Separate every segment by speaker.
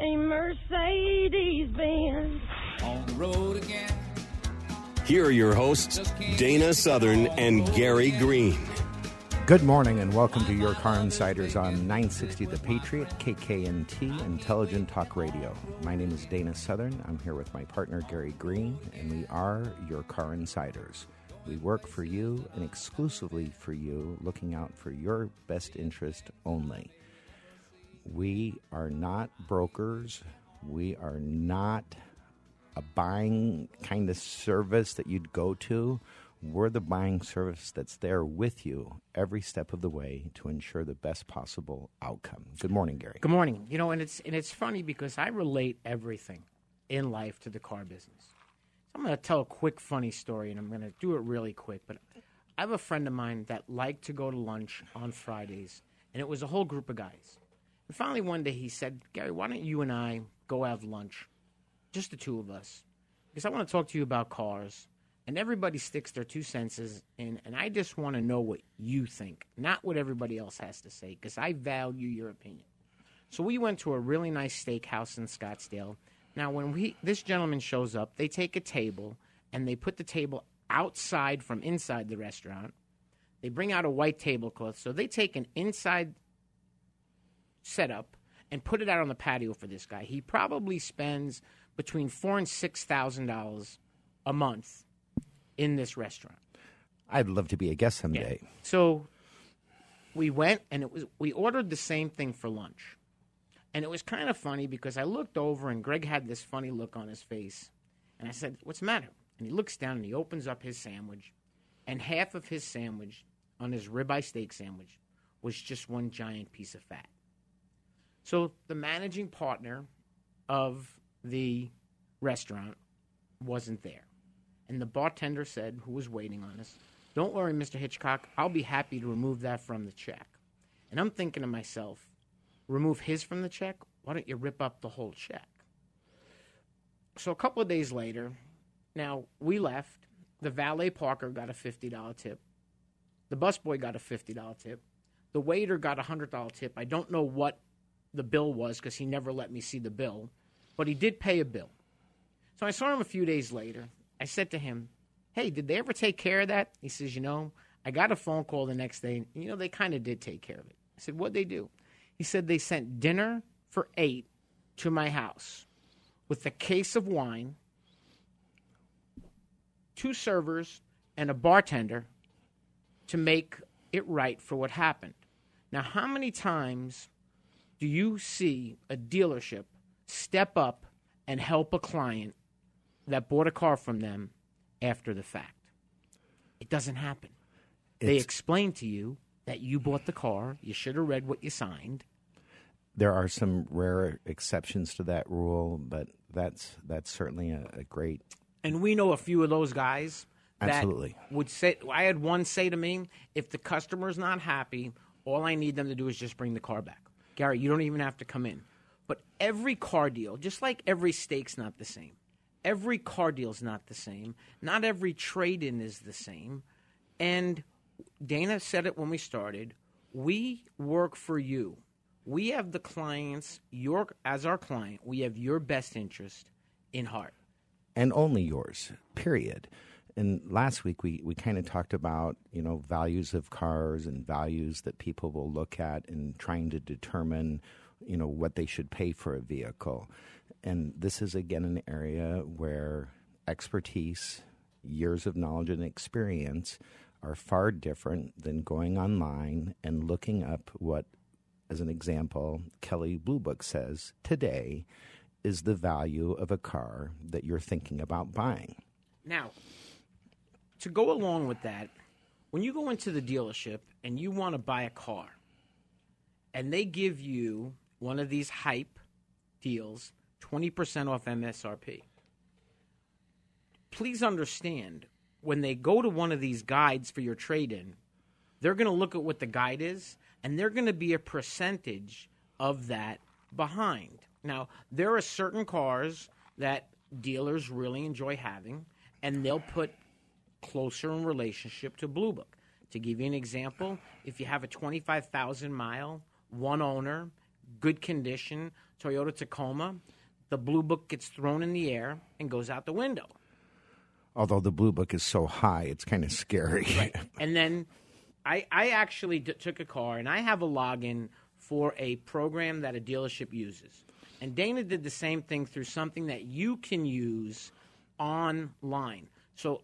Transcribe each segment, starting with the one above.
Speaker 1: a Mercedes Benz?
Speaker 2: On the road again.
Speaker 3: Here are your hosts, Dana Southern and Gary Green.
Speaker 4: Good morning and welcome to Your Car Insiders on 960 The Patriot, KKNT, Intelligent Talk Radio. My name is Dana Southern. I'm here with my partner Gary Green, and we are Your Car Insiders. We work for you and exclusively for you, looking out for your best interest only. We are not brokers. We are not a buying kind of service that you'd go to. We're the buying service that's there with you every step of the way to ensure the best possible outcome. Good morning, Gary.
Speaker 5: Good morning. You know, and it's and it's funny because I relate everything in life to the car business. So I'm going to tell a quick funny story, and I'm going to do it really quick. But I have a friend of mine that liked to go to lunch on Fridays, and it was a whole group of guys. And finally, one day he said, Gary, why don't you and I go have lunch? Just the two of us. Because I want to talk to you about cars. And everybody sticks their two senses in, and I just want to know what you think, not what everybody else has to say, because I value your opinion. So we went to a really nice steakhouse in Scottsdale. Now, when we this gentleman shows up, they take a table and they put the table outside from inside the restaurant. They bring out a white tablecloth, so they take an inside setup and put it out on the patio for this guy. He probably spends between four and six thousand dollars a month in this restaurant.
Speaker 4: I'd love to be a guest someday.
Speaker 5: Yeah. So we went and it was we ordered the same thing for lunch. And it was kind of funny because I looked over and Greg had this funny look on his face. And I said, What's the matter? And he looks down and he opens up his sandwich. And half of his sandwich on his ribeye steak sandwich was just one giant piece of fat. So the managing partner of the restaurant wasn't there. And the bartender said, who was waiting on us, Don't worry, Mr. Hitchcock, I'll be happy to remove that from the check. And I'm thinking to myself, remove his from the check? Why don't you rip up the whole check? So a couple of days later, now we left. The valet parker got a $50 tip. The busboy got a $50 tip. The waiter got a $100 tip. I don't know what the bill was because he never let me see the bill, but he did pay a bill. So I saw him a few days later. I said to him, Hey, did they ever take care of that? He says, You know, I got a phone call the next day. And, you know, they kind of did take care of it. I said, What'd they do? He said they sent dinner for eight to my house with a case of wine, two servers, and a bartender to make it right for what happened. Now, how many times do you see a dealership step up and help a client that bought a car from them after the fact? It doesn't happen. they explain to you that you bought the car, you should have read what you signed.
Speaker 4: There are some rare exceptions to that rule, but that's that's certainly a, a great.
Speaker 5: And we know a few of those guys that
Speaker 4: Absolutely.
Speaker 5: would say I had one say to me, if the customer's not happy, all I need them to do is just bring the car back. Gary, you don't even have to come in. But every car deal, just like every steak's not the same. Every car deal's not the same. Not every trade in is the same. And Dana said it when we started. We work for you. We have the clients, your as our client, we have your best interest in heart.
Speaker 4: and only yours, period. And last week we, we kind of talked about, you know, values of cars and values that people will look at in trying to determine, you know, what they should pay for a vehicle. And this is again an area where expertise, years of knowledge and experience are far different than going online and looking up what, as an example, Kelley Blue Book says today is the value of a car that you're thinking about buying.
Speaker 5: Now, to go along with that, when you go into the dealership and you want to buy a car, and they give you one of these hype deals, 20% off MSRP, please understand when they go to one of these guides for your trade in, they're going to look at what the guide is, and they're going to be a percentage of that behind. Now, there are certain cars that dealers really enjoy having, and they'll put closer in relationship to Blue Book. To give you an example, if you have a 25,000 mile, one owner, good condition Toyota Tacoma, the Blue Book gets thrown in the air and goes out the window.
Speaker 4: Although the Blue Book is so high, it's kind of scary.
Speaker 5: Right. and then I, I actually d- took a car and I have a login for a program that a dealership uses. And Dana did the same thing through something that you can use online. So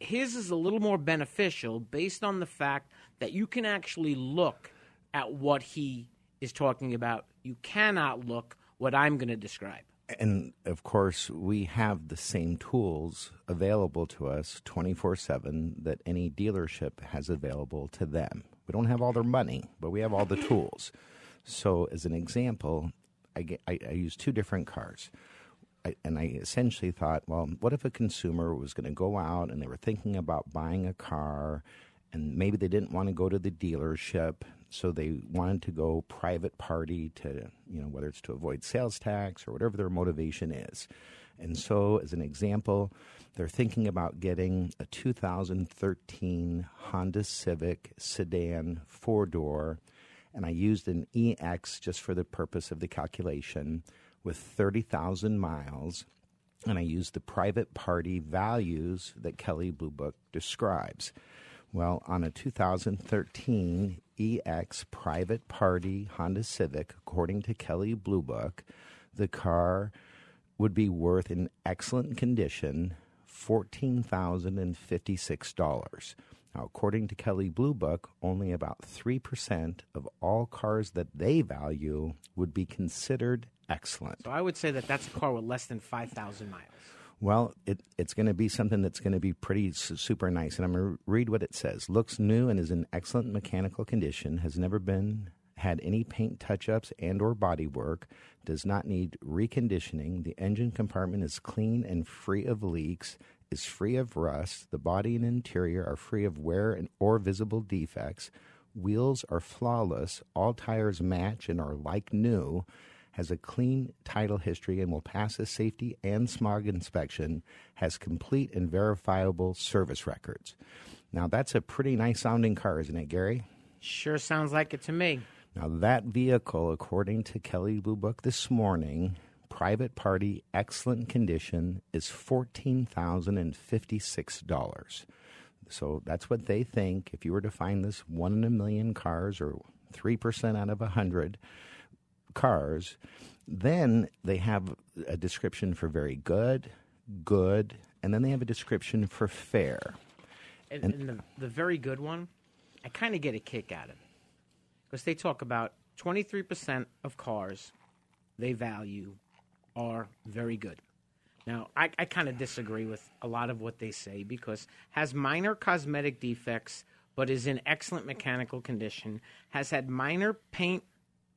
Speaker 5: his is a little more beneficial based on the fact that you can actually look at what he is talking about. You cannot look what I'm going to describe.
Speaker 4: And of course, we have the same tools available to us 24 7 that any dealership has available to them. We don't have all their money, but we have all the tools. So, as an example, I, get, I, I use two different cars. I, and I essentially thought, well, what if a consumer was going to go out and they were thinking about buying a car and maybe they didn't want to go to the dealership, so they wanted to go private party to, you know, whether it's to avoid sales tax or whatever their motivation is. And so, as an example, they're thinking about getting a 2013 Honda Civic sedan four door, and I used an EX just for the purpose of the calculation with 30,000 miles. And I used the private party values that Kelley Blue Book describes. Well, on a 2013 EX private party Honda Civic, according to Kelley Blue Book, the car would be worth in excellent condition $14,056. Now, according to Kelley Blue Book, only about 3% of all cars that they value would be considered excellent.
Speaker 5: So I would say that that's a car with less than 5,000 miles.
Speaker 4: Well, it, it's going to be something that's going to be pretty su- super nice. And I'm going to read what it says. Looks new and is in excellent mechanical condition. Has never been had any paint touch-ups and or body work. Does not need reconditioning. The engine compartment is clean and free of leaks. Is free of rust. The body and interior are free of wear and or visible defects. Wheels are flawless. All tires match and are like new has a clean title history and will pass a safety and smog inspection, has complete and verifiable service records. Now, that's a pretty nice sounding car, isn't it, Gary?
Speaker 5: Sure sounds like it to me.
Speaker 4: Now, that vehicle, according to Kelley Blue Book this morning, private party, excellent condition, is $14,056. So that's what they think. If you were to find this one in a million cars or 3% out of a 100, cars. Then they have a description for very good, good, and then they have a description for fair.
Speaker 5: And, and, the, the very good one, I kind of get a kick out of it because they talk about 23% of cars they value are very good. Now, I, I kind of disagree with a lot of what they say because has minor cosmetic defects but is in excellent mechanical condition, has had minor paint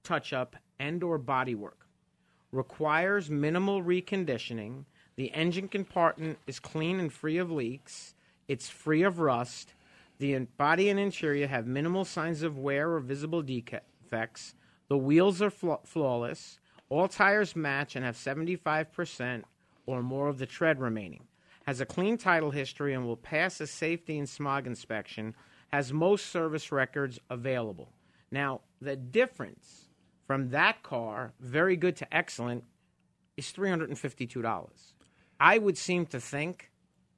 Speaker 5: touch up and or body work. Requires minimal reconditioning. The engine compartment is clean and free of leaks. It's free of rust. The body and interior have minimal signs of wear or visible defects. The wheels are flaw- flawless. All tires match and have 75% or more of the tread remaining. Has a clean title history and will pass a safety and smog inspection. Has most service records available. Now, the difference from that car, very good to excellent, is $352. I would seem to think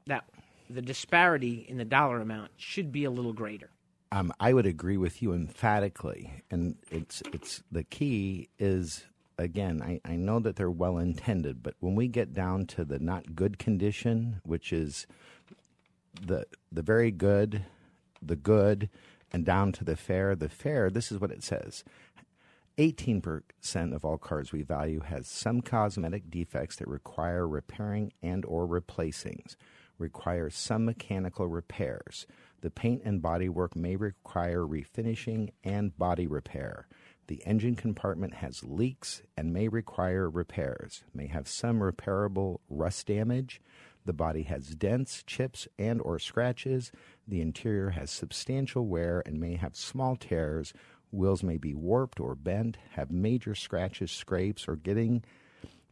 Speaker 5: that the disparity in the dollar amount should be a little greater.
Speaker 4: Um, I would agree with you emphatically, and it's it's the key is again, I, I know that they're well intended, but when we get down to the not good condition, which is the the very good, the good, and down to the fair, the fair, this is what it says. 18% of all cars we value has some cosmetic defects that require repairing and or replacing require some mechanical repairs the paint and bodywork may require refinishing and body repair the engine compartment has leaks and may require repairs may have some repairable rust damage. The body has dents chips and or scratches. The interior has substantial wear and may have small tears. Wheels may be warped or bent, have major scratches, scrapes, or getting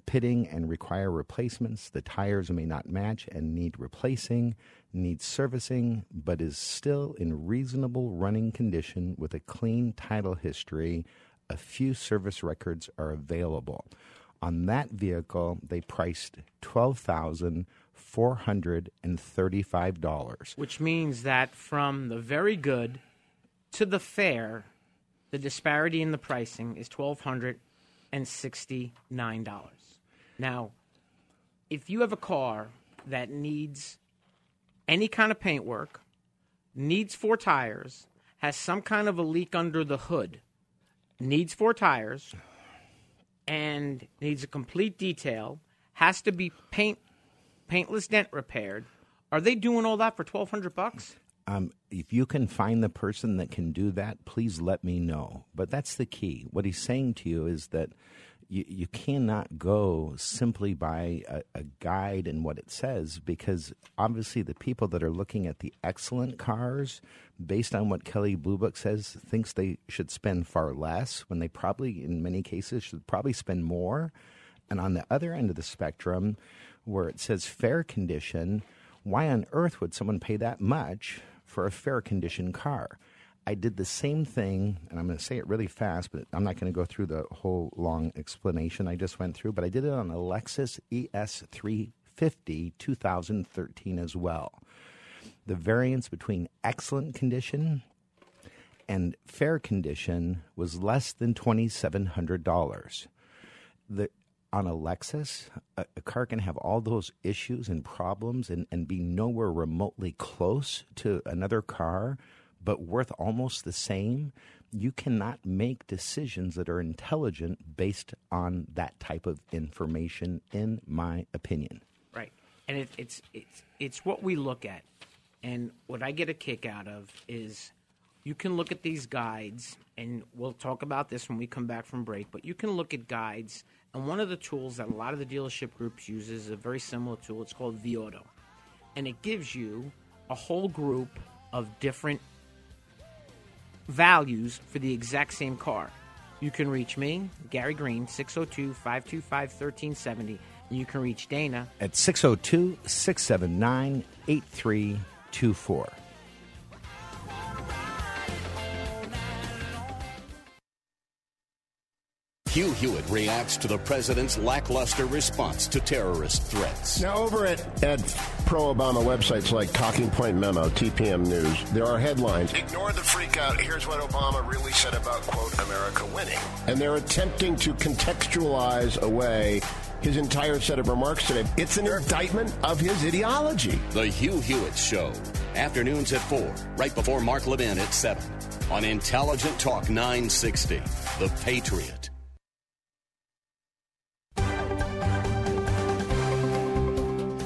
Speaker 4: pitting and require replacements. The tires may not match and need replacing, needs servicing, but is still in reasonable running condition with a clean title history. A few service records are available. On that vehicle, they priced twelve thousand four hundred and thirty-five dollars.
Speaker 5: Which means that from the very good to the fair, the disparity in the pricing is twelve hundred and sixty-nine dollars. Now, if you have a car that needs any kind of paint work, needs four tires, has some kind of a leak under the hood, needs four tires, and needs a complete detail, has to be paint paintless dent repaired. Are they doing all that for twelve hundred bucks?
Speaker 4: Um, if you can find the person that can do that, please let me know. But that's the key. What he's saying to you is that you, you cannot go simply by a, a guide and what it says because obviously the people that are looking at the excellent cars, based on what Kelley Blue Book says, thinks they should spend far less when they probably, in many cases, should probably spend more. And on the other end of the spectrum, where it says fair condition, why on earth would someone pay that much for a fair condition car? I did the same thing, and I'm going to say it really fast, but I'm not going to go through the whole long explanation I just went through, but I did it on a Lexus ES350 2013 as well. The variance between excellent condition and fair condition was less than $2,700. The, on a Lexus, a, a, car can have all those issues and problems and, and be nowhere remotely close to another car but worth almost the same, you cannot make decisions that are intelligent based on that type of information, in my opinion.
Speaker 5: Right, and it, it's it's it's what we look at, and what I get a kick out of is you can look at these guides, and we'll talk about this when we come back from break. But you can look at guides, and one of the tools that a lot of the dealership groups use is a very similar tool. It's called vAuto, and it gives you a whole group of different values for the exact same car. You can reach me, Gary Green, 602 525 1370. And you can reach Dana
Speaker 4: at 602 679 8324.
Speaker 3: Hugh Hewitt reacts to the president's lackluster response to terrorist threats.
Speaker 6: Now, over at, at pro Obama websites like Talking Point Memo, TPM News, there are headlines Ignore the freak out. Here's what Obama really said about, quote, America winning. And they're attempting to contextualize away his entire set of remarks today. It's an indictment of his ideology.
Speaker 3: The Hugh Hewitt Show. Afternoons at 4, right before Mark Levin at 7. On Intelligent Talk 960, The Patriot.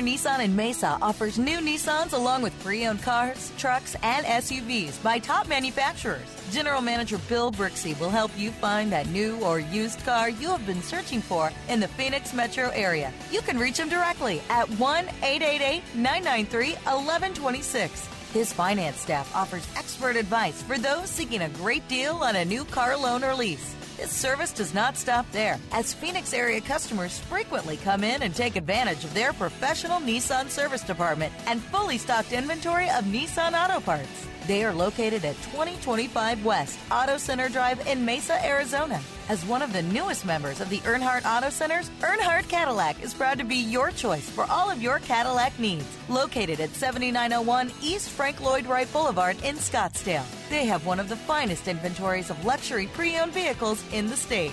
Speaker 7: Nissan in Mesa offers new Nissans along with pre owned cars, trucks, and SUVs by top manufacturers. General Manager Bill Brixey will help you find that new or used car you have been searching for in the Phoenix metro area. You can reach him directly at 1 888 993 1126. His finance staff offers expert advice for those seeking a great deal on a new car loan or lease. This service does not stop there, as Phoenix area customers frequently come in and take advantage of their professional Nissan service department and fully stocked inventory of Nissan auto parts. They are located at 2025 West Auto Center Drive in Mesa, Arizona. As one of the newest members of the Earnhardt Auto Centers, Earnhardt Cadillac is proud to be your choice for all of your Cadillac needs. Located at 7901 East Frank Lloyd Wright Boulevard in Scottsdale, they have one of the finest inventories of luxury pre owned vehicles in the state.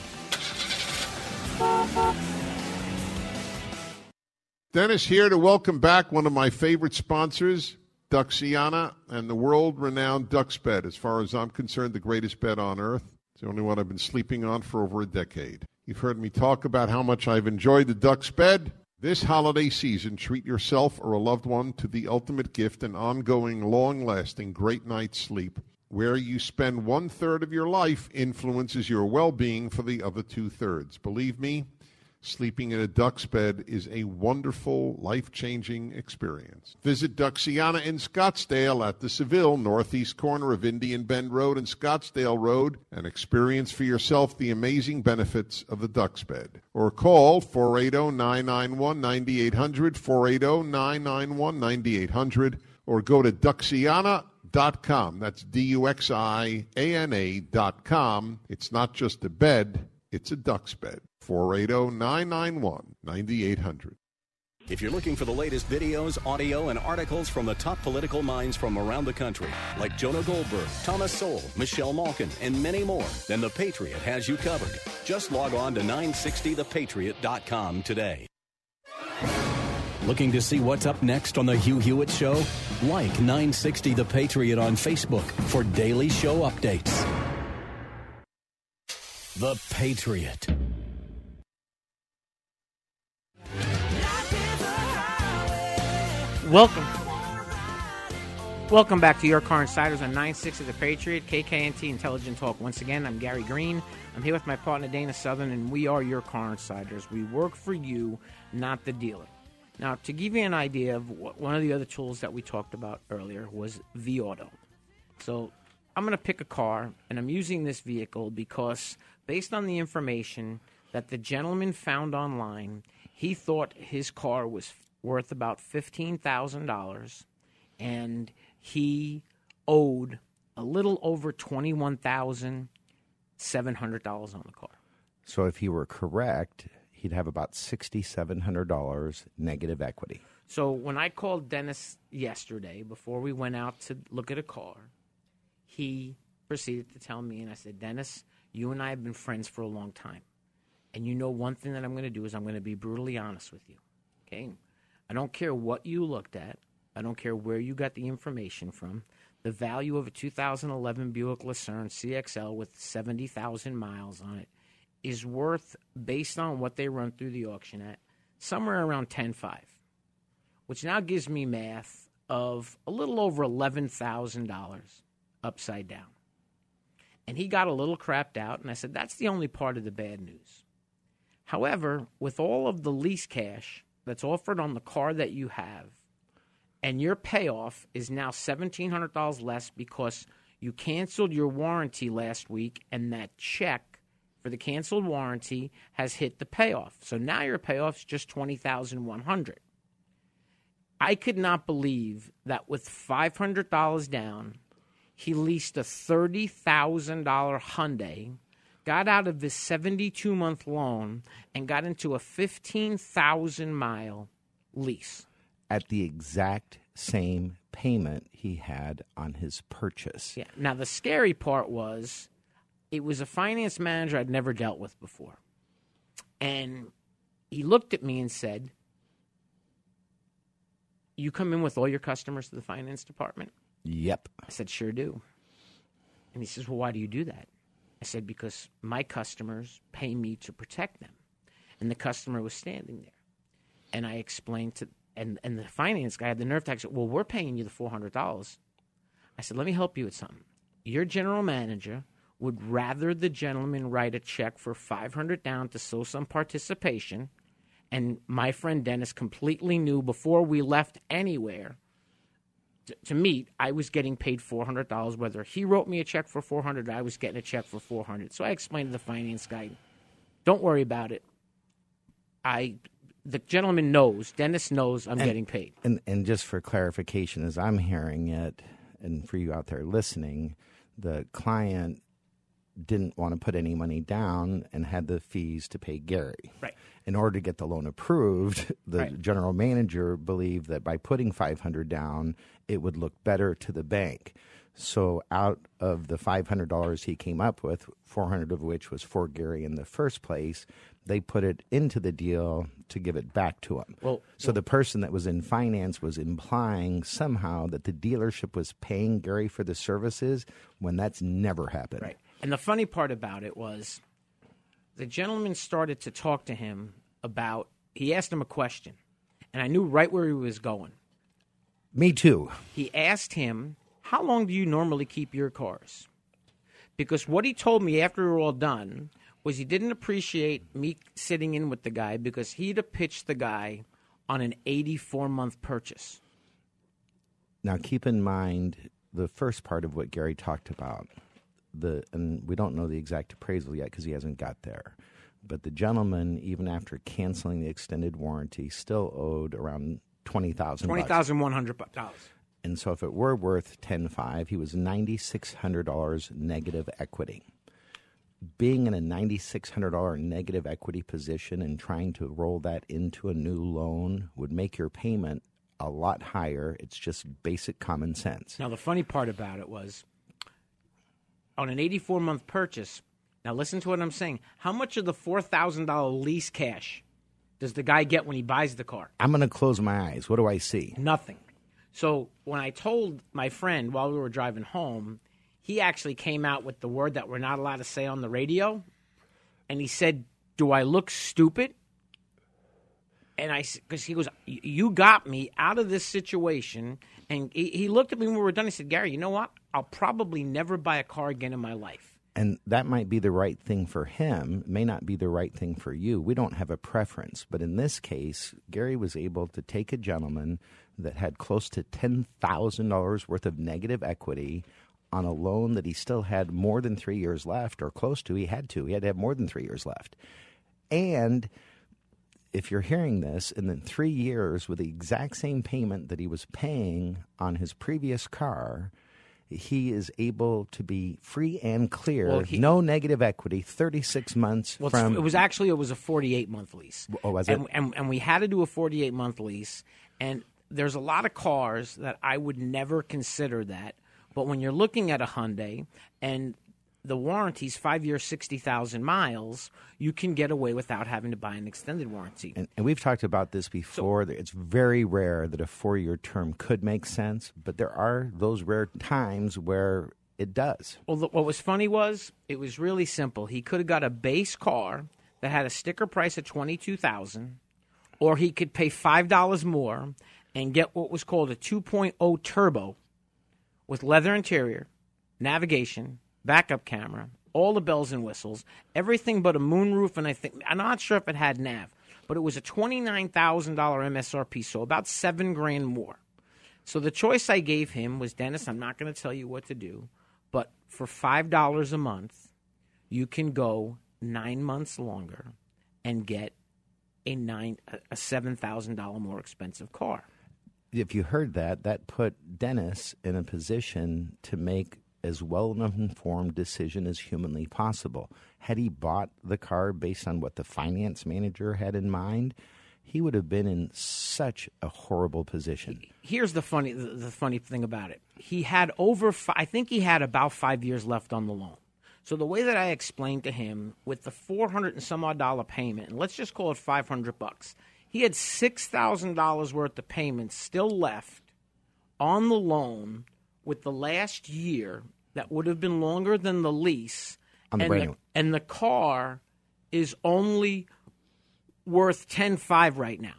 Speaker 8: Dennis here to welcome back one of my favorite sponsors, Duxiana, and the world renowned Duxbed. As far as I'm concerned, the greatest bed on earth. It's the only one I've been sleeping on for over a decade. You've heard me talk about how much I've enjoyed the Dux bed. This holiday season, treat yourself or a loved one to the ultimate gift an ongoing, long lasting, great night's sleep. Where you spend one third of your life influences your well being for the other two thirds. Believe me, sleeping in a Dux bed is a wonderful, life changing experience. Visit Duxiana in Scottsdale at the Seville, northeast corner of Indian Bend Road and Scottsdale Road, and experience for yourself the amazing benefits of the Dux bed. Or call 480 991 9800, 480 991 9800, or go to Duxiana.com. That's D U X I A N A.com. It's not just a bed, it's a Dux bed. 480 991 9800.
Speaker 3: If you're looking for the latest videos, audio, and articles from the top political minds from around the country, like Jonah Goldberg, Thomas Sowell, Michelle Malkin, and many more, then The Patriot has you covered. Just log on to 960thepatriot.com today. Looking to see what's up next on The Hugh Hewitt Show? Like 960 The Patriot on Facebook for daily show updates. The Patriot.
Speaker 5: Welcome. Welcome back to Your Car Insiders on 960 The Patriot, KKNT Intelligent Talk. Once again, I'm Gary Green. I'm here with my partner Dana Southern, and we are Your Car Insiders. We work for you, not the dealer. Now, to give you an idea of what, one of the other tools that we talked about earlier was V-Auto. So I'm going to pick a car, and I'm using this vehicle because based on the information that the gentleman found online, he thought his car was worth about $15,000 and he owed a little over $21,700 on the car.
Speaker 4: So if he were correct, he'd have about $6,700 negative equity.
Speaker 5: So when I called Dennis yesterday before we went out to look at a car, he proceeded to tell me, and I said, Dennis, you and I have been friends for a long time. And you know one thing that I'm going to do is I'm going to be brutally honest with you. Okay? I don't care what you looked at. I don't care where you got the information from. The value of a 2011 Buick Lucerne CXL with 70,000 miles on it is worth, based on what they run through the auction at, somewhere around 10.5, which now gives me math of a little over $11,000 upside down. And he got a little crapped out, and I said, that's the only part of the bad news. However, with all of the lease cash that's offered on the car that you have, and your payoff is now $1,700 less because you canceled your warranty last week, and that check for the canceled warranty has hit the payoff. So now your payoff is just 20100 I could not believe that with $500 down, he leased a $30,000 Hyundai got out of this 72 month loan and got into a 15,000 mile lease.
Speaker 4: At the exact same payment he had on his purchase.
Speaker 5: Yeah. Now, the scary part was it was a finance manager I'd never dealt with before. And he looked at me and said, You come in with all your customers to the finance department?
Speaker 4: Yep.
Speaker 5: I said, Sure do. And he says, Well, why do you do that? I said, because my customers pay me to protect them. And the customer was standing there. And I explained to and and the finance guy had the nerve to say, "Well, we're paying you the four hundred dollars." I said, "Let me help you with something. Your general manager would rather the gentleman write a check for five hundred down to show some participation." And my friend Dennis completely knew before we left anywhere to, meet, I was getting paid four hundred dollars. Whether he wrote me a check for four hundred, I was getting a check for four hundred. So I explained to the finance guy, "Don't worry about it. I, the gentleman knows. Dennis knows I'm
Speaker 4: And-
Speaker 5: getting paid."
Speaker 4: And and just for clarification, as I'm hearing it, and for you out there listening, the client didn't want to put any money down and had the fees to pay Gary.
Speaker 5: Right.
Speaker 4: In order to get the loan approved, the
Speaker 5: Right.
Speaker 4: general manager believed that by putting 500 down, it would look better to the bank. So out of the $500 he came up with, 400 of which was for Gary in the first place, they put it into the deal to give it back to him.
Speaker 5: Well-
Speaker 4: so the person that was in finance was implying somehow that the dealership was paying Gary for the services when that's never happened.
Speaker 5: Right. And the funny part about it was the gentleman started to talk to him about, he asked him a question, and I knew right where he was going.
Speaker 4: Me too.
Speaker 5: He asked him, How long do you normally keep your cars? Because what he told me after we were all done was he didn't appreciate me sitting in with the guy because he'd have pitched the guy on an 84 month purchase.
Speaker 4: Now, keep in mind the first part of what Gary talked about. The and we don't know the exact appraisal yet because he hasn't got there. But the gentleman, even after canceling the extended warranty, still owed around twenty thousand.
Speaker 5: $20,100.
Speaker 4: And so, if it were worth ten five, he was ninety six hundred dollars negative equity. Being in a ninety six hundred dollar negative equity position and trying to roll that into a new loan would make your payment a lot higher. It's just basic common sense.
Speaker 5: Now, the funny part about it was on an 84 month purchase, now listen to what I'm saying. How much of the $4,000 lease cash does the guy get when he buys the car?
Speaker 4: I'm going to close my eyes. What do I see?
Speaker 5: Nothing. So when I told my friend while we were driving home, he actually came out with the word that we're not allowed to say on the radio. And he said, Do I look stupid? And I, because he goes, You got me out of this situation. And he, he looked at me when we were done. He said, Gary, you know what? I'll probably never buy a car again in my life.
Speaker 4: And that might be the right thing for him, may not be the right thing for you. We don't have a preference. But in this case, Gary was able to take a gentleman that had close to $10,000 worth of negative equity on a loan that he still had more than three years left, or close to. He had to. He had to have more than three years left. And if you're hearing this, and then three years with the exact same payment that he was paying on his previous car, he is able to be free and clear,
Speaker 5: Well, he-
Speaker 4: no negative equity, 36 months
Speaker 5: Well,
Speaker 4: from.
Speaker 5: it was actually it was a 48 month lease.
Speaker 4: Oh, was
Speaker 5: and,
Speaker 4: it?
Speaker 5: And, and we had to do a 48 month lease. And there's a lot of cars that I would never consider that. But when you're looking at a Hyundai and the warranty's five years, 60,000 miles, you can get away without having to buy an extended warranty.
Speaker 4: and, and we've talked about this before. that it's very rare that a four year term could make sense, but there are those rare times where it does.
Speaker 5: Well, the, what was funny was it was really simple. He could have got a base car that had a sticker price of twenty two thousand, or he could pay five dollars more and get what was called a 2.0 turbo with leather interior, navigation, backup camera, all the bells and whistles, everything but a moonroof, and I think I'm not sure if it had nav, but it was a twenty nine thousand dollar MSRP, so about seven grand more. So the choice I gave him was Dennis, I'm not going to tell you what to do, but for $5 a month, you can go 9 months longer and get a 9 a $7,000 more expensive car.
Speaker 4: If you heard that, that put Dennis in a position to make as well an informed decision as humanly possible. Had he bought the car based on what the finance manager had in mind, he would have been in such a horrible position.
Speaker 5: Here's the funny the, funny thing about it. He had over I think he had about 5 years left on the loan. So the way that I explained to him with the 400 and some odd dollar payment, and let's just call it 500 bucks. He had $6,000 worth of payments still left on the loan with the last year that would have been longer than the lease.
Speaker 4: On the
Speaker 5: and,
Speaker 4: brand
Speaker 5: the,
Speaker 4: new.
Speaker 5: and the car is only worth ten five right now.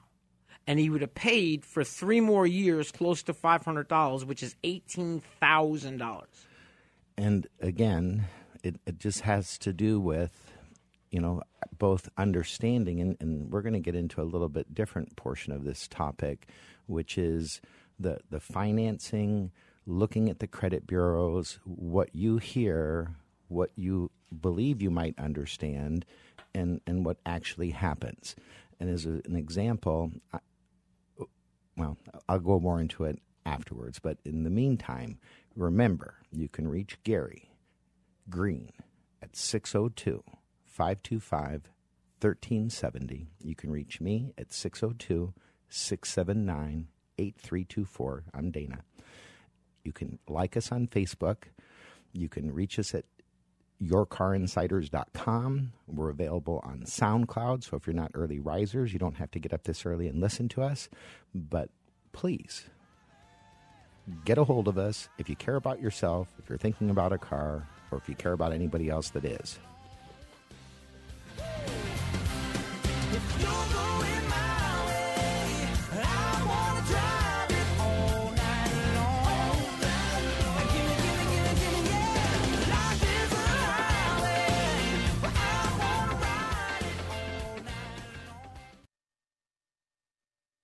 Speaker 5: and he would have paid for three more years close to $500, which is $18,000.
Speaker 4: And again, it, it just has to do with, you know, both understanding, and, and we're going to get into a little bit different portion of this topic, which is the, the financing, looking at the credit bureaus, what you hear, what you believe you might understand, and, and what actually happens. And as a, an example, I, well, I'll go more into it afterwards, but in the meantime, remember you can reach Gary Green at 602 525 1370. You can reach me at 602 679 8324. I'm Dana. You can like us on Facebook. You can reach us at yourcarinsiders.com. We're available on SoundCloud, so if you're not early risers, you don't have to get up this early and listen to us. But please get a hold of us if you care about yourself, if you're thinking about a car, or if you care about anybody else that is.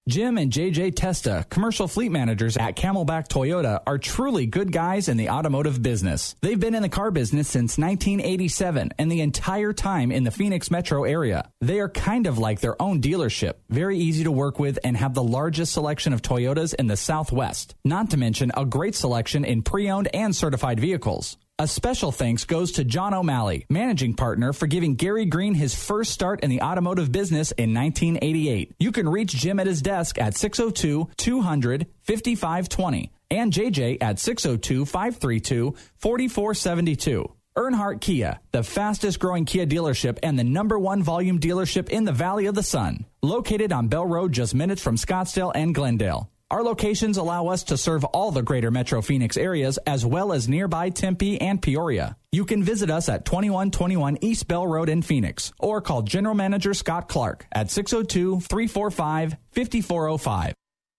Speaker 9: Jim and JJ Testa, commercial fleet managers at Camelback Toyota, are truly good guys in the automotive business. They've been in the car business since 1987 and the entire time in the Phoenix metro area. They are kind of like their own dealership, very easy to work with, and have the largest selection of Toyotas in the Southwest. Not to mention a great selection in pre owned and certified vehicles. A special thanks goes to John O'Malley, managing partner, for giving Gary Green his first start in the automotive business in 1988. You can reach Jim at his desk at 602 200 5520 and JJ at 602 532 4472. Earnhardt Kia, the fastest growing Kia dealership and the number one volume dealership in the Valley of the Sun. Located on Bell Road just minutes from Scottsdale and Glendale. Our locations allow us to serve all the greater Metro Phoenix areas as well as nearby Tempe and Peoria. You can visit us at 2121 East Bell Road in Phoenix or call General Manager Scott Clark at 602 345 5405.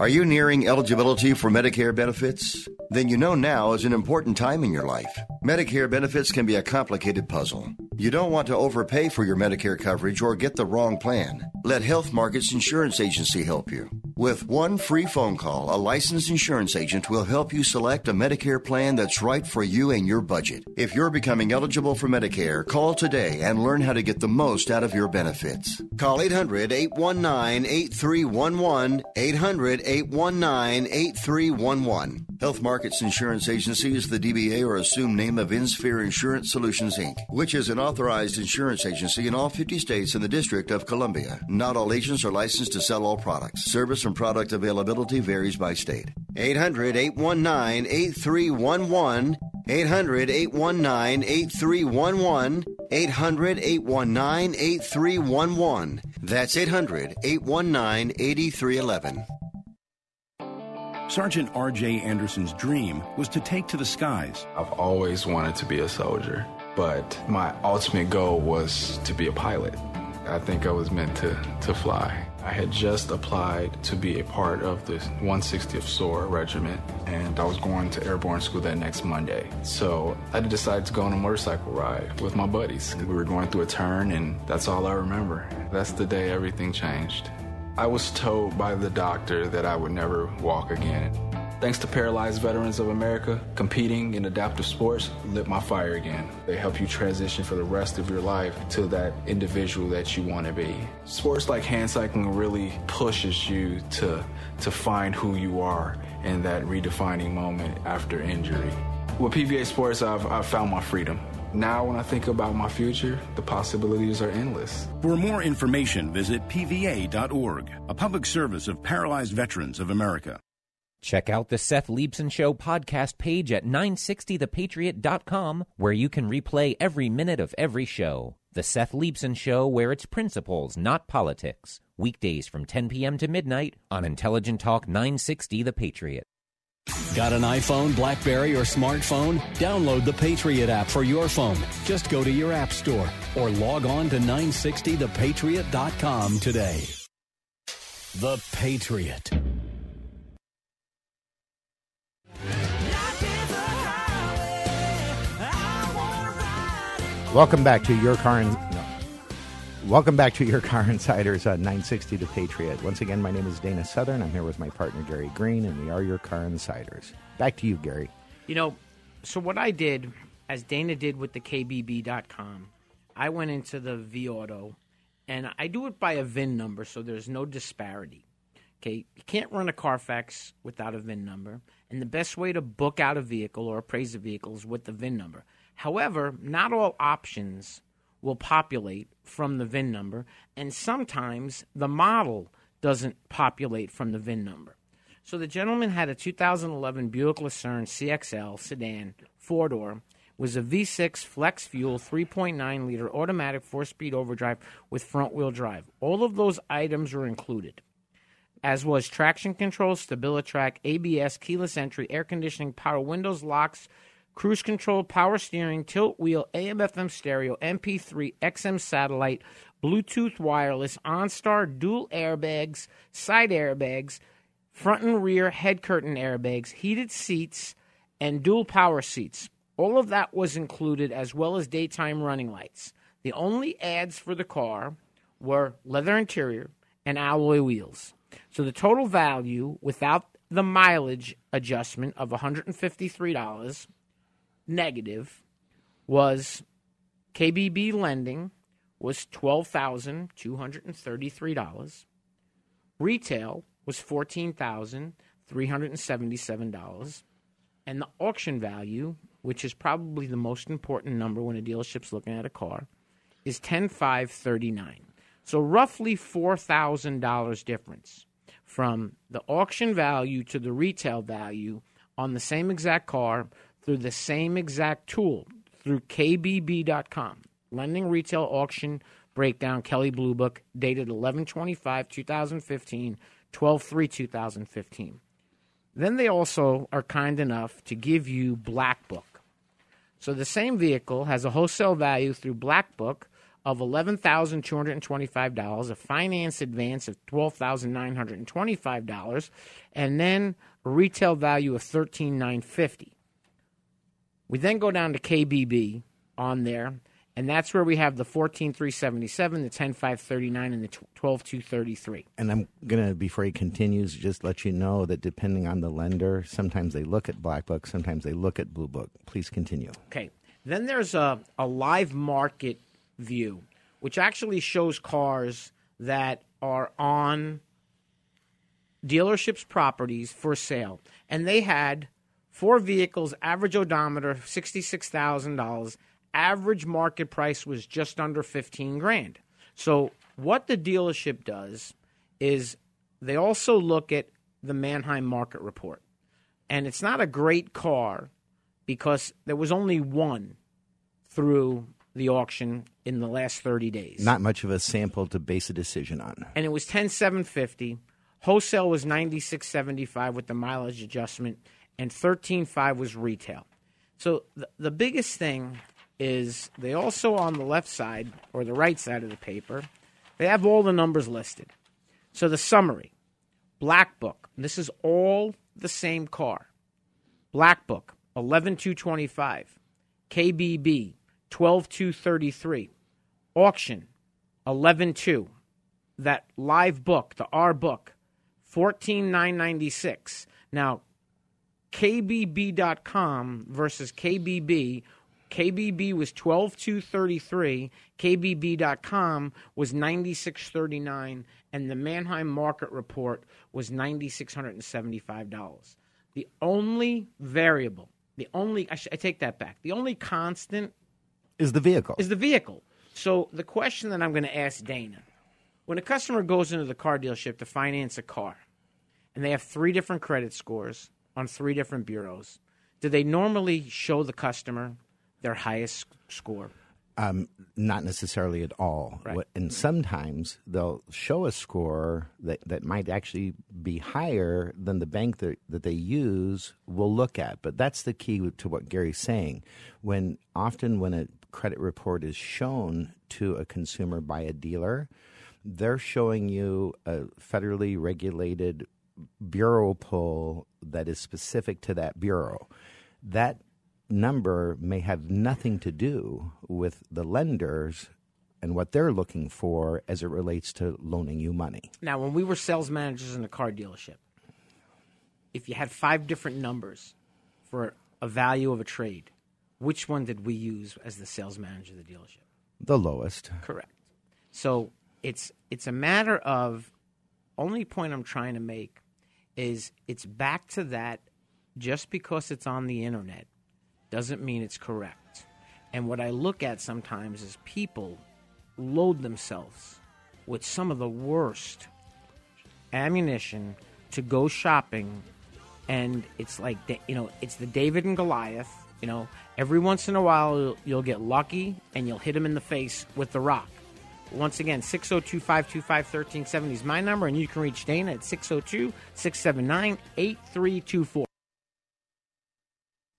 Speaker 10: Are you nearing eligibility for Medicare benefits? Then you know now is an important time in your life. Medicare benefits can be a complicated puzzle. You don't want to overpay for your Medicare coverage or get the wrong plan. Let Health Markets Insurance Agency help you. With one free phone call, a licensed insurance agent will help you select a Medicare plan that's right for you and your budget. If you're becoming eligible for Medicare, call today and learn how to get the most out of your benefits. Call 800 819 8311. 800 819 8311. Health Markets Insurance Agency is the DBA or assumed name of InSphere Insurance Solutions Inc., which is an authorized insurance agency in all 50 states and the District of Columbia. Not all agents are licensed to sell all products. Service and product availability varies by state. 800 819 8311. 800 819 8311. 800 819 8311. That's 800 819 8311.
Speaker 11: Sergeant R.J. Anderson's dream was to take to the skies.
Speaker 12: I've always wanted to be a soldier, but my ultimate goal was to be a pilot. I think I was meant to, to fly. I had just applied to be a part of the 160th SOAR Regiment, and I was going to airborne school that next Monday. So I decided to go on a motorcycle ride with my buddies. We were going through a turn, and that's all I remember. That's the day everything changed. I was told by the doctor that I would never walk again. Thanks to Paralyzed Veterans of America, competing in adaptive sports lit my fire again. They help you transition for the rest of your life to that individual that you want to be. Sports like hand cycling really pushes you to, to find who you are in that redefining moment after injury. With PVA Sports, I've, I've found my freedom. Now, when I think about my future, the possibilities are endless.
Speaker 11: For more information, visit pva.org, a public service of Paralyzed Veterans of America.
Speaker 13: Check out the Seth Leibsohn Show podcast page at 960thepatriot.com, where you can replay every minute of every show. The Seth Leibsohn Show, where it's principles, not politics. Weekdays from 10 p.m. to midnight on Intelligent Talk 960 The Patriot.
Speaker 14: Got an iPhone, Blackberry, or smartphone? Download the Patriot app for your phone. Just go to your app store or log on to 960thepatriot.com today. The Patriot.
Speaker 4: Welcome back to your car. No. Welcome back to your car insiders on 960 The Patriot. Once again, my name is Dana Southern. I'm here with my partner Gary Green, and we are your car insiders. Back to you, Gary.
Speaker 5: You know, so what I did, as Dana did with the KBB.com, I went into the vAuto, and I do it by a VIN number, so there's no disparity. Okay, you can't run a Carfax without a VIN number, and the best way to book out a vehicle or appraise a vehicle is with the VIN number. However, not all options will populate from the VIN number, and sometimes the model doesn't populate from the VIN number. So the gentleman had a 2011 Buick Lucerne CXL sedan, four door, was a V6 flex fuel 3.9 liter automatic four speed overdrive with front wheel drive. All of those items were included, as was traction control, StabiliTrak, ABS, keyless entry, air conditioning, power windows, locks, cruise control, power steering, tilt wheel, AM FM stereo, MP3, XM satellite, Bluetooth wireless, OnStar, dual airbags, side airbags, front and rear head curtain airbags, heated seats, and dual power seats. All of that was included as well as daytime running lights. The only ads for the car were leather interior and alloy wheels. So the total value without the mileage adjustment of $153 negative was KBB lending was $12,233. Retail was $14,377. And the auction value, which is probably the most important number when a dealership's looking at a car, is $10,539. So roughly $4,000 difference from the auction value to the retail value on the same exact car through the same exact tool through KBB.com. Lending Retail Auction Breakdown, Kelley Blue Book, dated 11 25 2015, 12 3 2015. Then they also are kind enough to give you Black Book. So the same vehicle has a wholesale value through Black Book of $11,225, a finance advance of $12,925, and then a retail value of $13,950. We then go down to KBB on there, and that's where we have the 14377, the 10539, and the 12233.
Speaker 4: And I'm going to, before he continues, just let you know that depending on the lender, sometimes they look at Black Book, sometimes they look at Blue Book. Please continue.
Speaker 5: Okay. Then there's a, a live market view, which actually shows cars that are on dealerships' properties for sale. And they had four vehicles, average odometer, $66,000. Average market price was just under 15 grand. So, what the dealership does is they also look at the Manheim market report. And it's not a great car because there was only one through the auction in the last 30 days.
Speaker 4: Not much of a sample to base a decision on.
Speaker 5: And it was 10750. Wholesale was 9675 with the mileage adjustment and 13.5 was retail. So the, the biggest thing is they also on the left side or the right side of the paper, they have all the numbers listed. So the summary, Black Book, this is all the same car. Black Book, 11225. KBB, 12233. Auction, 112. That live book, the R book, 14996. Now, KBB.com versus KBB. KBB was 12233, KBB.com was 9639 and the Manheim market report was $9675. The only variable, the only I, sh- I take that back. The only constant
Speaker 4: is the vehicle.
Speaker 5: Is the vehicle. So the question that I'm going to ask Dana when a customer goes into the car dealership to finance a car and they have three different credit scores on three different bureaus, do they normally show the customer their highest score?
Speaker 4: Um, not necessarily at all.
Speaker 5: Right.
Speaker 4: What, and sometimes they'll show a score that, that might actually be higher than the bank that, that they use will look at. But that's the key to what Gary's saying. When often when a credit report is shown to a consumer by a dealer, they're showing you a federally regulated bureau pull that is specific to that bureau. That number may have nothing to do with the lenders and what they're looking for as it relates to loaning you money.
Speaker 5: Now, when we were sales managers in a car dealership, if you had five different numbers for a value of a trade, which one did we use as the sales manager of the dealership?
Speaker 4: The lowest.
Speaker 5: Correct. So it's it's a matter of only point I'm trying to make is it's back to that just because it's on the internet doesn't mean it's correct. And what I look at sometimes is people load themselves with some of the worst ammunition to go shopping and it's like you know it's the David and Goliath you know every once in a while you'll, you'll get lucky and you'll hit him in the face with the rock once again 602-525-1370 is my number and you can reach Dana at 602-679-8324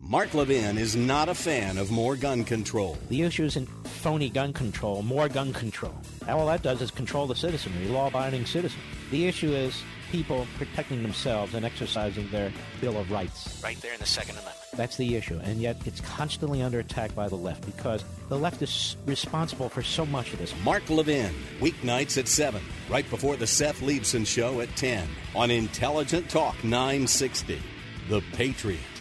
Speaker 3: Mark Levin is not a fan of more gun control.
Speaker 15: The issue isn't phony gun control, more gun control. All that does is control the citizenry, law abiding citizen. The issue is people protecting themselves and exercising their Bill of Rights.
Speaker 16: Right there in the Second Amendment.
Speaker 15: That's the issue. And yet it's constantly under attack by the left because the left is responsible for so much of this.
Speaker 3: Mark Levin, weeknights at 7, right before the Seth Leibsohn Show at 10 on Intelligent Talk 960. The Patriot.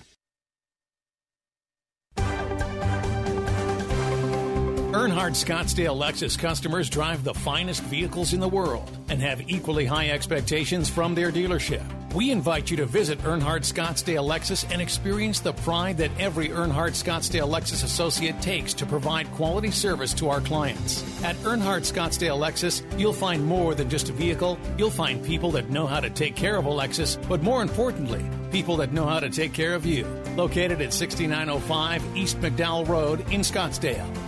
Speaker 17: Earnhardt Scottsdale Lexus customers drive the finest vehicles in the world and have equally high expectations from their dealership. We invite you to visit Earnhardt Scottsdale Lexus and experience the pride that every Earnhardt Scottsdale Lexus associate takes to provide quality service to our clients. At Earnhardt Scottsdale Lexus, you'll find more than just a vehicle. You'll find people that know how to take care of a Lexus, but more importantly, people that know how to take care of you. Located at 6905 East McDowell Road in Scottsdale.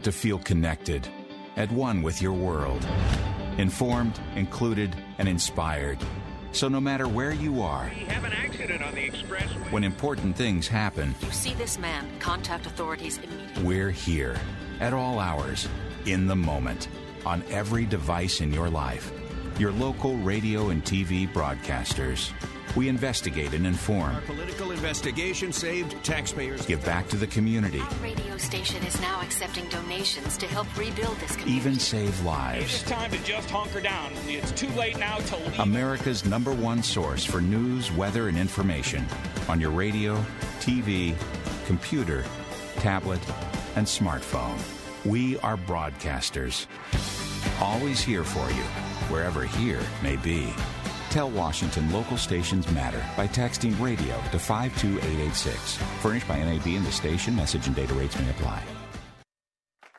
Speaker 18: Want to feel connected, at one with your world, informed, included, and inspired. So no matter where you are,
Speaker 19: We have an accident on the expressway.
Speaker 18: when important things happen,
Speaker 20: You see this man, contact authorities immediately.
Speaker 18: we're here at all hours, in the moment, on every device in your life. Your local radio and TV broadcasters. We investigate and inform,
Speaker 21: Our political investigation saved taxpayers.
Speaker 18: give back to the community,
Speaker 20: Our radio station is now accepting donations to help rebuild this community.
Speaker 18: even save lives.
Speaker 19: It's
Speaker 18: lives.
Speaker 19: time to just hunker down. It's too late now to leave.
Speaker 18: America's number one source for news, weather, and information on your radio, TV, computer, tablet, and smartphone. We are broadcasters. Always here for you, wherever here may be. Tell Washington local stations matter by texting radio to 52886. Furnished by NAB and the station, message and data rates may apply.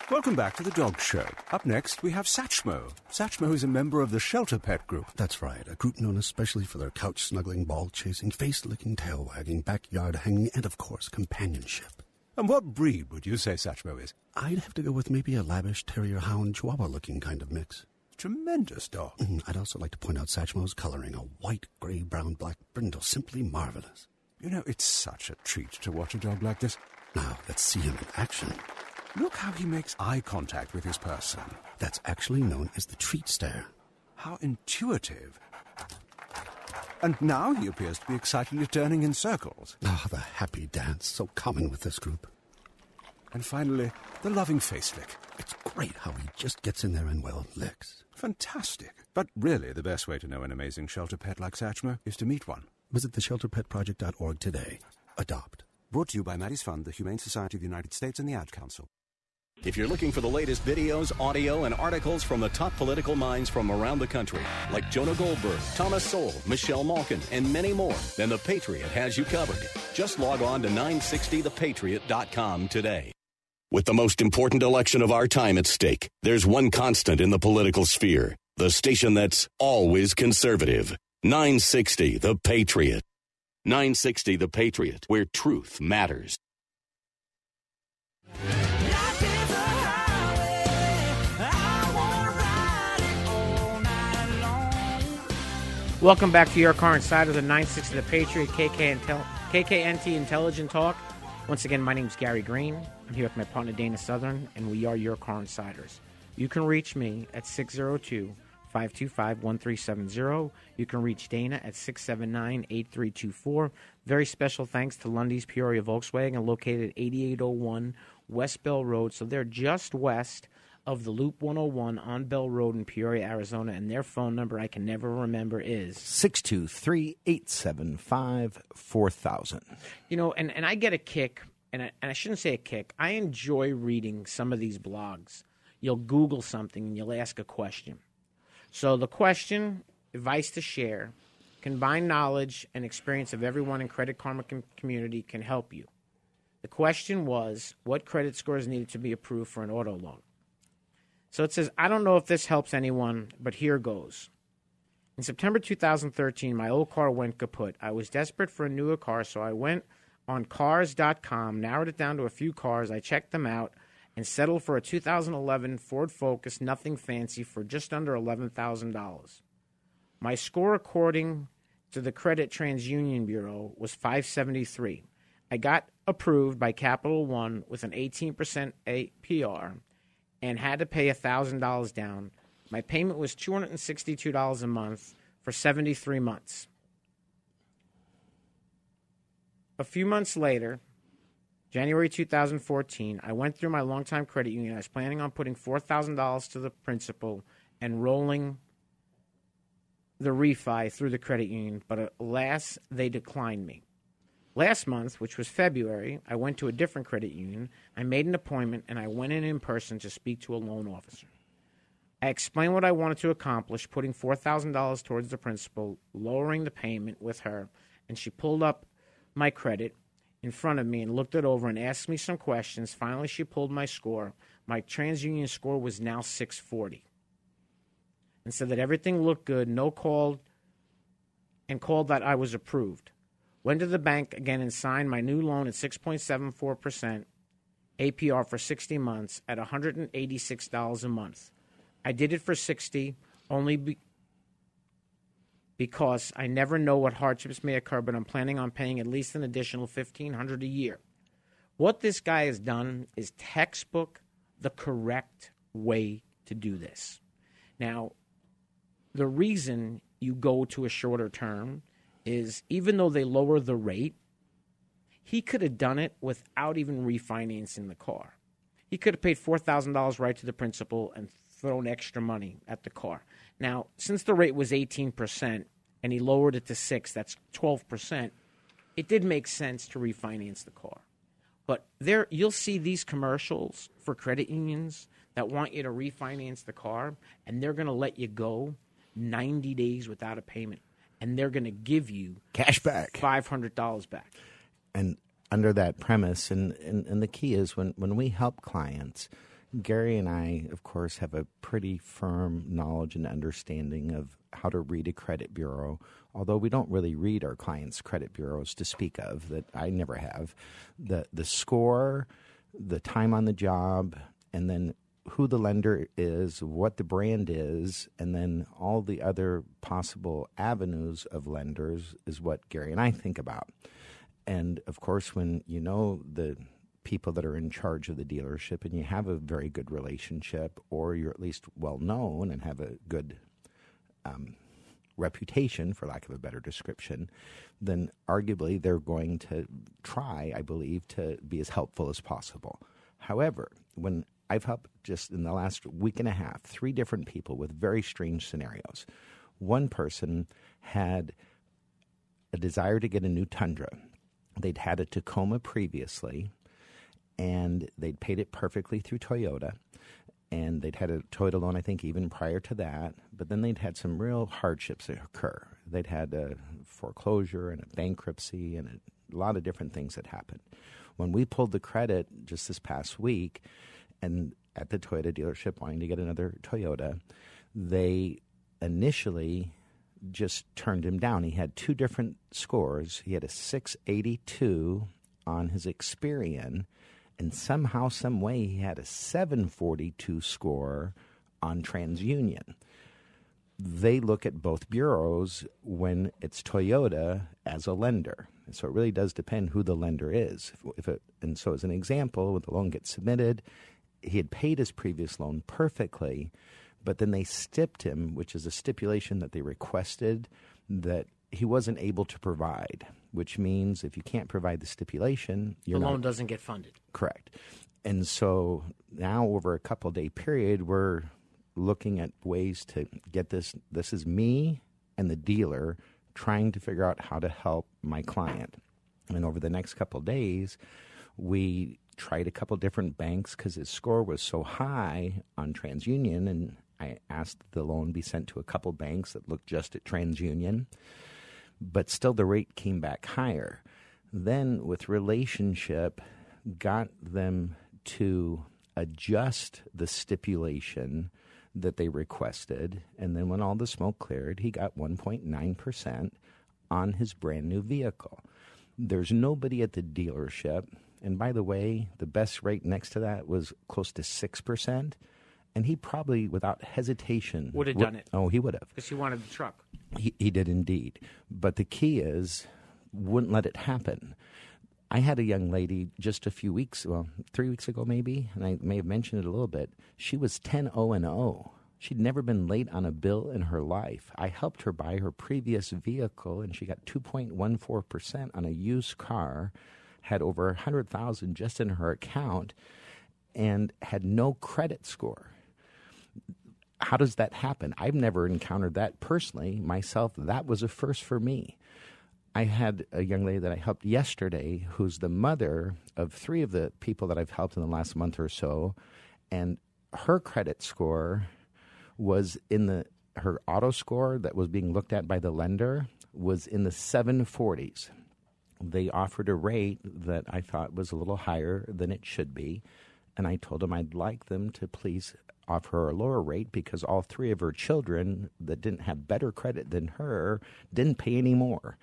Speaker 22: Welcome back to the Dog Show. Up next, we have Satchmo. Satchmo is a member of the Shelter Pet Group.
Speaker 23: That's right, a group known especially for their couch snuggling, ball chasing, face licking, tail wagging, backyard hanging, and of course, companionship.
Speaker 22: And what breed would you say Satchmo is?
Speaker 23: I'd have to go with maybe a lavish terrier hound chihuahua looking kind of mix.
Speaker 22: Tremendous dog.
Speaker 23: Mhm, I'd also like to point out Satchmo's coloring a white, gray, brown, black brindle, simply marvelous.
Speaker 22: You know, it's such a treat to watch a dog like this.
Speaker 23: Now, let's see him in action.
Speaker 22: Look how he makes eye contact with his person.
Speaker 23: That's actually known as the treat stare.
Speaker 22: How intuitive. And now he appears to be excitedly turning in circles.
Speaker 23: Ah, the happy dance, so common with this group.
Speaker 22: And finally, the loving face lick.
Speaker 23: It's great how he just gets in there and, well, licks.
Speaker 22: Fantastic. But really, the best way to know an amazing shelter pet like Satchmo is to meet one.
Speaker 23: Visit theshelterpetproject.org today. Adopt.
Speaker 22: Brought to you by Maddie's Fund, the Humane Society of the United States, and the Ad Council.
Speaker 3: If you're looking for the latest videos, audio, and articles from the top political minds from around the country, like Jonah Goldberg, Thomas Sowell, Michelle Malkin, and many more, then The Patriot has you covered. Just log on to 960thepatriot.com today.
Speaker 24: With the most important election of our time at stake, there's one constant in the political sphere the station that's always conservative. 960 The Patriot. 960 The Patriot, where truth matters.
Speaker 5: Welcome back to your car inside of the 960 The Patriot KK Intel- KKNT Intelligent Talk. Once again, my name is Gary Green. I'm here with my partner Dana Southern, and we are your car insiders. You can reach me at 602 525 1370. You can reach Dana at 679 8324. Very special thanks to Lunde's Peoria Volkswagen, located at 8801 West Bell Road. So they're just west of the Loop 101 on Bell Road in Peoria, Arizona, and their phone number I can never remember is
Speaker 4: 623 875 4000.
Speaker 5: You know, and, and I get a kick, and I, and I shouldn't say a kick, I enjoy reading some of these blogs. You'll Google something and you'll ask a question. So the question, advice to share, combined knowledge and experience of everyone in Credit Karma com- community can help you. The question was, what credit scores needed to be approved for an auto loan? So it says, I don't know if this helps anyone, but here goes. In September 2013, my old car went kaput. I was desperate for a newer car, so I went on cars.com, narrowed it down to a few cars. I checked them out and settled for a 2011 Ford Focus, nothing fancy, for just under $11,000. My score, according to the Credit TransUnion Bureau, was 573. I got approved by Capital One with an 18% APR and had to pay $1,000 down. My payment was $262 a month for 73 months. A few months later, January 2014, I went through my longtime credit union. I was planning on putting $4,000 to the principal and rolling the refi through the credit union, but uh, alas, they declined me. Last month, which was February, I went to a different credit union. I made an appointment and I went in in person to speak to a loan officer. I explained what I wanted to accomplish, putting $4,000 towards the principal, lowering the payment with her, and she pulled up my credit in front of me and looked it over and asked me some questions. Finally, she pulled my score. My TransUnion score was now 640 and said that everything looked good, no call, and called that I was approved. Went to the bank again and signed my new loan at 6.74% APR for 60 months at $186 a month. I did it for 60 only because I never know what hardships may occur, but I'm planning on paying at least an additional 1500 a year. What this guy has done is textbook the correct way to do this. Now, the reason you go to a shorter term is even though they lower the rate, he could have done it without even refinancing the car. He could have paid $4,000 right to the principal and thrown extra money at the car. Now, since the rate was 18% and he lowered it to 6, that's 12%, it did make sense to refinance the car. But there you'll see these commercials for credit unions that want you to refinance the car and they're going to let you go 90 days without a payment and they're going to give you
Speaker 4: cash back,
Speaker 5: five hundred dollars back.
Speaker 4: And under that premise, and, and and the key is when when we help clients. Gary and I, of course, have a pretty firm knowledge and understanding of how to read a credit bureau, although we don't really read our clients' credit bureaus to speak of, that I never have. The, the score, the time on the job, and then who the lender is, what the brand is, and then all the other possible avenues of lenders is what Gary and I think about. And of course, when you know the people that are in charge of the dealership and you have a very good relationship, or you're at least well known and have a good um, reputation, for lack of a better description, then arguably they're going to try, I believe, to be as helpful as possible. However, when I've helped just in the last week and a half three different people with very strange scenarios. One person had a desire to get a new Tundra. They'd had a Tacoma previously, and they'd paid it perfectly through Toyota. And they'd had a Toyota loan, I think, even prior to that. But then they'd had some real hardships occur. They'd had a foreclosure and a bankruptcy and a lot of different things that happened. When we pulled the credit just this past week, and at the Toyota dealership wanting to get another Toyota, they initially just turned him down. He had two different scores. He had a 682 on his Experian, and somehow, some way, he had a 742 score on TransUnion. They look at both bureaus when it's Toyota as a lender. So it really does depend who the lender is. If it, and so, as an example, when the loan gets submitted, he had paid his previous loan perfectly, but then they stipped him, which is a stipulation that they requested that he wasn't able to provide, which means if you can't provide the stipulation,
Speaker 5: the loan not, doesn't get funded.
Speaker 4: Correct. And so now, over a couple day period, we're looking at ways to get this. This is me and the dealer trying to figure out how to help my client. And over the next couple days, we tried a couple different banks because his score was so high on TransUnion, and I asked the loan be sent to a couple banks that looked just at TransUnion, but still the rate came back higher. Then, with relationship, got them to adjust the stipulation that they requested, and then when all the smoke cleared, he got 1.9% on his brand new vehicle. There's nobody at the dealership and by the way, the best rate next to that was close to 6%. And he probably, without hesitation,
Speaker 5: would have done it.
Speaker 4: Oh, he would have.
Speaker 5: Because he wanted the truck.
Speaker 4: He, he did indeed. But the key is, wouldn't let it happen. I had a young lady just a few weeks, well, three weeks ago maybe, and I may have mentioned it a little bit. She was 10 0 and 0. She'd never been late on a bill in her life. I helped her buy her previous vehicle, and she got 2.14% on a used car had over 100,000 just in her account and had no credit score. How does that happen? I've never encountered that personally myself. That was a first for me. I had a young lady that I helped yesterday who's the mother of three of the people that I've helped in the last month or so, and her credit score was in the her auto score that was being looked at by the lender was in the 740s they offered a rate that I thought was a little higher than it should be. And I told them I'd like them to please offer her a lower rate because all three of her children that didn't have better credit than her didn't pay any more.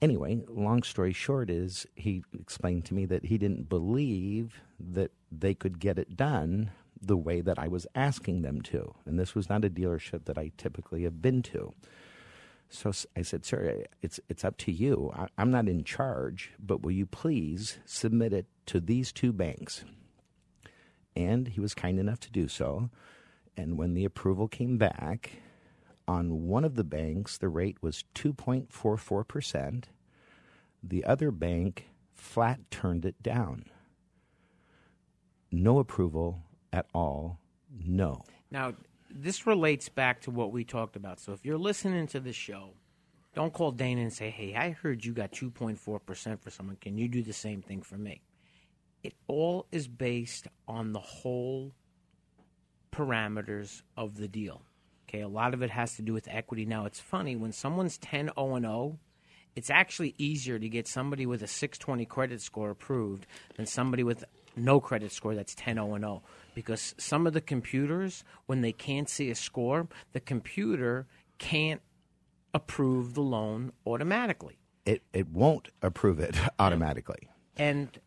Speaker 4: Anyway, long story short is he explained to me that he didn't believe that they could get it done the way that I was asking them to. And this was not a dealership that I typically have been to. So I said, sir, it's, it's up to you. I, I'm not in charge, but will you please submit it to these two banks? And he was kind enough to do so. And when the approval came back, on one of the banks, the rate was 2.44%. The other bank flat turned it down. No approval at all. No.
Speaker 5: Now, this relates back to what we talked about. So if you're listening to the show, don't call Dana and say, "Hey, I heard you got 2.4% for someone. Can you do the same thing for me?" It all is based on the whole parameters of the deal. Okay, a lot of it has to do with equity. Now, it's funny when someone's 10 0 and 0, it's actually easier to get somebody with a 620 credit score approved than somebody with no credit score that's 10 0 and 0 because some of the computers, when they can't see a score, the computer can't approve the loan automatically.
Speaker 4: It, it won't approve it automatically.
Speaker 5: And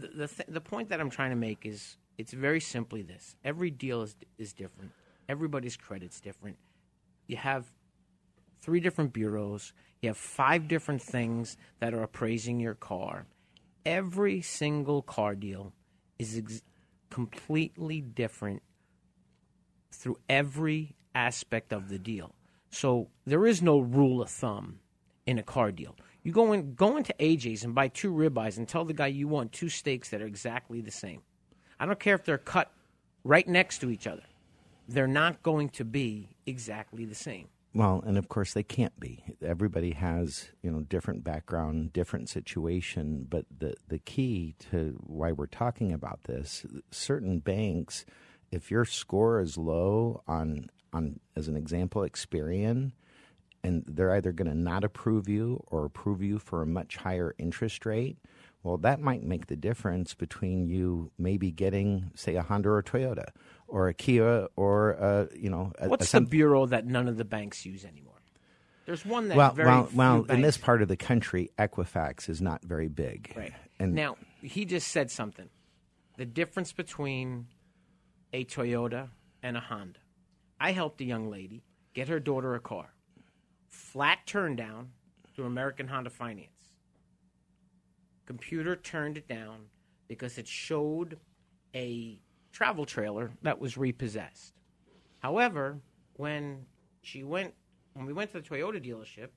Speaker 5: the, the, th- the point that I'm trying to make is it's very simply this every deal is, is different, everybody's credit's different. You have three different bureaus, you have five different things that are appraising your car. Every single car deal is ex- completely different through every aspect of the deal. So there is no rule of thumb in a car deal. You go in go into AJ's and buy two ribeyes and tell the guy you want two steaks that are exactly the same. I don't care if they're cut right next to each other. They're not going to be exactly the same.
Speaker 4: Well, and of course they can't be. Everybody has, you know, different background, different situation, but the the key to why we're talking about this, certain banks if your score is low on on as an example Experian and they're either going to not approve you or approve you for a much higher interest rate, well, that might make the difference between you maybe getting, say, a Honda or a Toyota or a Kia or a, you know. A,
Speaker 5: What's
Speaker 4: a,
Speaker 5: the bureau that none of the banks use anymore? There's one that
Speaker 4: well,
Speaker 5: very
Speaker 4: well, well. In this part of the country, Equifax is not very big.
Speaker 5: Right.
Speaker 4: And
Speaker 5: now, he just said something. The difference between a Toyota and a Honda. I helped a young lady get her daughter a car. Flat turn down through American Honda Finance. Computer turned it down because it showed a travel trailer that was repossessed. However, when she went when we went to the Toyota dealership,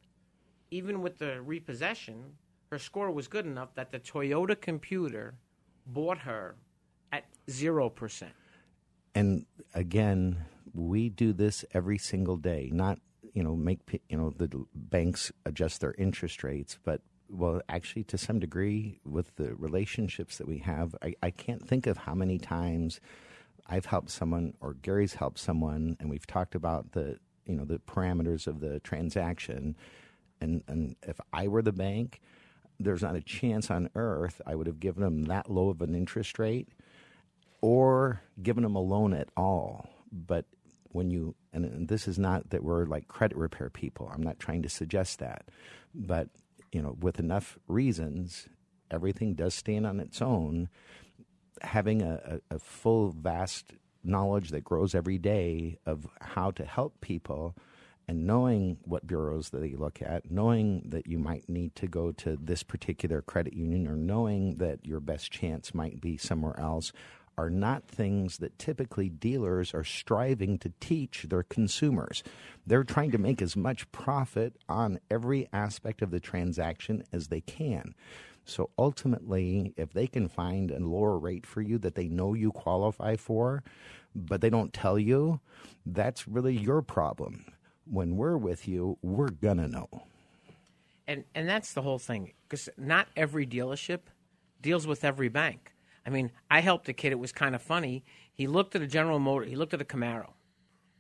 Speaker 5: even with the repossession, her score was good enough that the Toyota computer bought her at 0%.
Speaker 4: and again, we do this every single day. Not you know make you know the banks adjust their interest rates, but well, actually, to some degree, with the relationships that we have, I, I can't think of how many times I've helped someone or Gary's helped someone, and we've talked about the you know the parameters of the transaction, and and if I were the bank, there's not a chance on earth I would have given them that low of an interest rate or given them a loan at all. But when you, and, this is not that we're like credit repair people, I'm not trying to suggest that. But, you know, with enough reasons, everything does stand on its own. Having a, a, a full, vast knowledge that grows every day of how to help people and knowing what bureaus that they look at, knowing that you might need to go to this particular credit union, or knowing that your best chance might be somewhere else, are not things that typically dealers are striving to teach their consumers. They're trying to make as much profit on every aspect of the transaction as they can. So ultimately, if they can find a lower rate for you that they know you qualify for, but they don't tell you, that's really your problem. When we're with you, we're going to know.
Speaker 5: And and that's the whole thing because not every dealership deals with every bank. I mean, I helped a kid. It was kind of funny. He looked at a General Motor. He looked at a Camaro,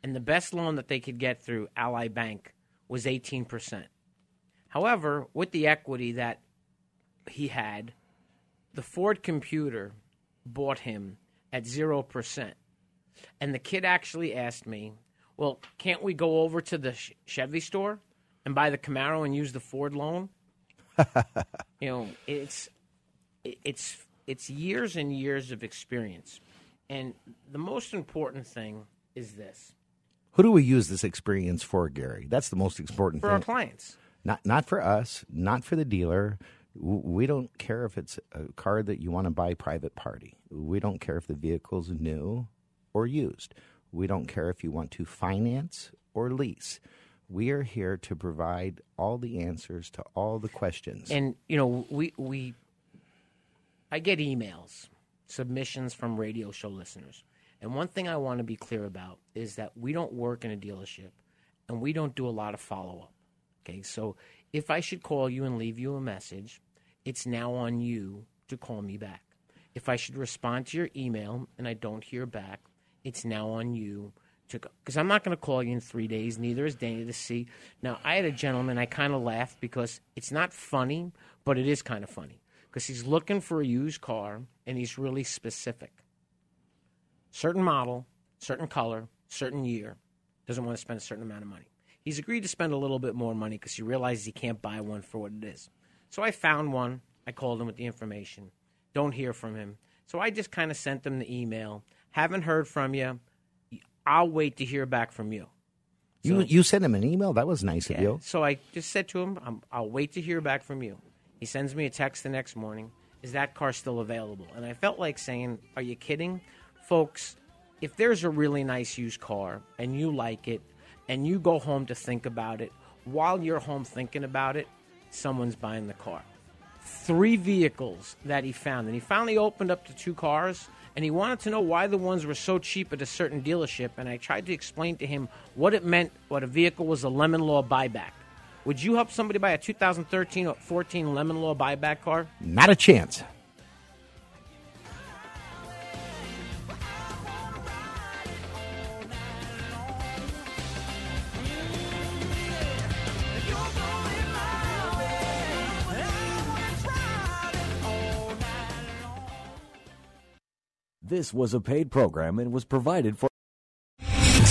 Speaker 5: and the best loan that they could get through Ally Bank was eighteen percent. However, with the equity that he had, the Ford computer bought him at zero percent. And the kid actually asked me, "Well, can't we go over to the Ch- Chevy store and buy the Camaro and use the Ford loan?" you know, it's it's it's years and years of experience, and the most important thing is this:
Speaker 4: Who do we use this experience for, Gary? That's the most important
Speaker 5: for
Speaker 4: thing.
Speaker 5: our clients.
Speaker 4: Not not for us, not for the dealer. We don't care if it's a car that you want to buy private party. We don't care if the vehicle's new or used. We don't care if you want to finance or lease. We are here to provide all the answers to all the questions.
Speaker 5: And you know, we we I get emails, submissions from radio show listeners. And one thing I want to be clear about is that we don't work in a dealership and we don't do a lot of follow up. Okay? So if I should call you and leave you a message, it's now on you to call me back. If I should respond to your email and I don't hear back, it's now on you to because I'm not going to call you in three days. Neither is Danny to see. Now I had a gentleman. I kind of laughed because it's not funny, but it is kind of funny because he's looking for a used car and he's really specific. Certain model, certain color, certain year. Doesn't want to spend a certain amount of money. He's agreed to spend a little bit more money because he realizes he can't buy one for what it is. So I found one. I called him with the information. Don't hear from him. So I just kind of sent him the email. Haven't heard from you. I'll wait to hear back from you.
Speaker 4: you you sent him an email. That was nice of you.
Speaker 5: So I just said to him, I'm, I'll wait to hear back from you. He sends me a text the next morning. Is that car still available? And I felt like saying, Are you kidding? Folks, if there's a really nice used car and you like it and you go home to think about it, while you're home thinking about it, someone's buying the car. three vehicles that he found. And he finally opened up the two cars and he wanted to know why the ones were so cheap at a certain dealership. And I tried to explain to him what it meant, what a vehicle was a lemon law buyback. Would you help somebody buy a 2013 or 14 lemon law buyback car?
Speaker 4: Not a chance.
Speaker 25: This was a paid program and was provided for.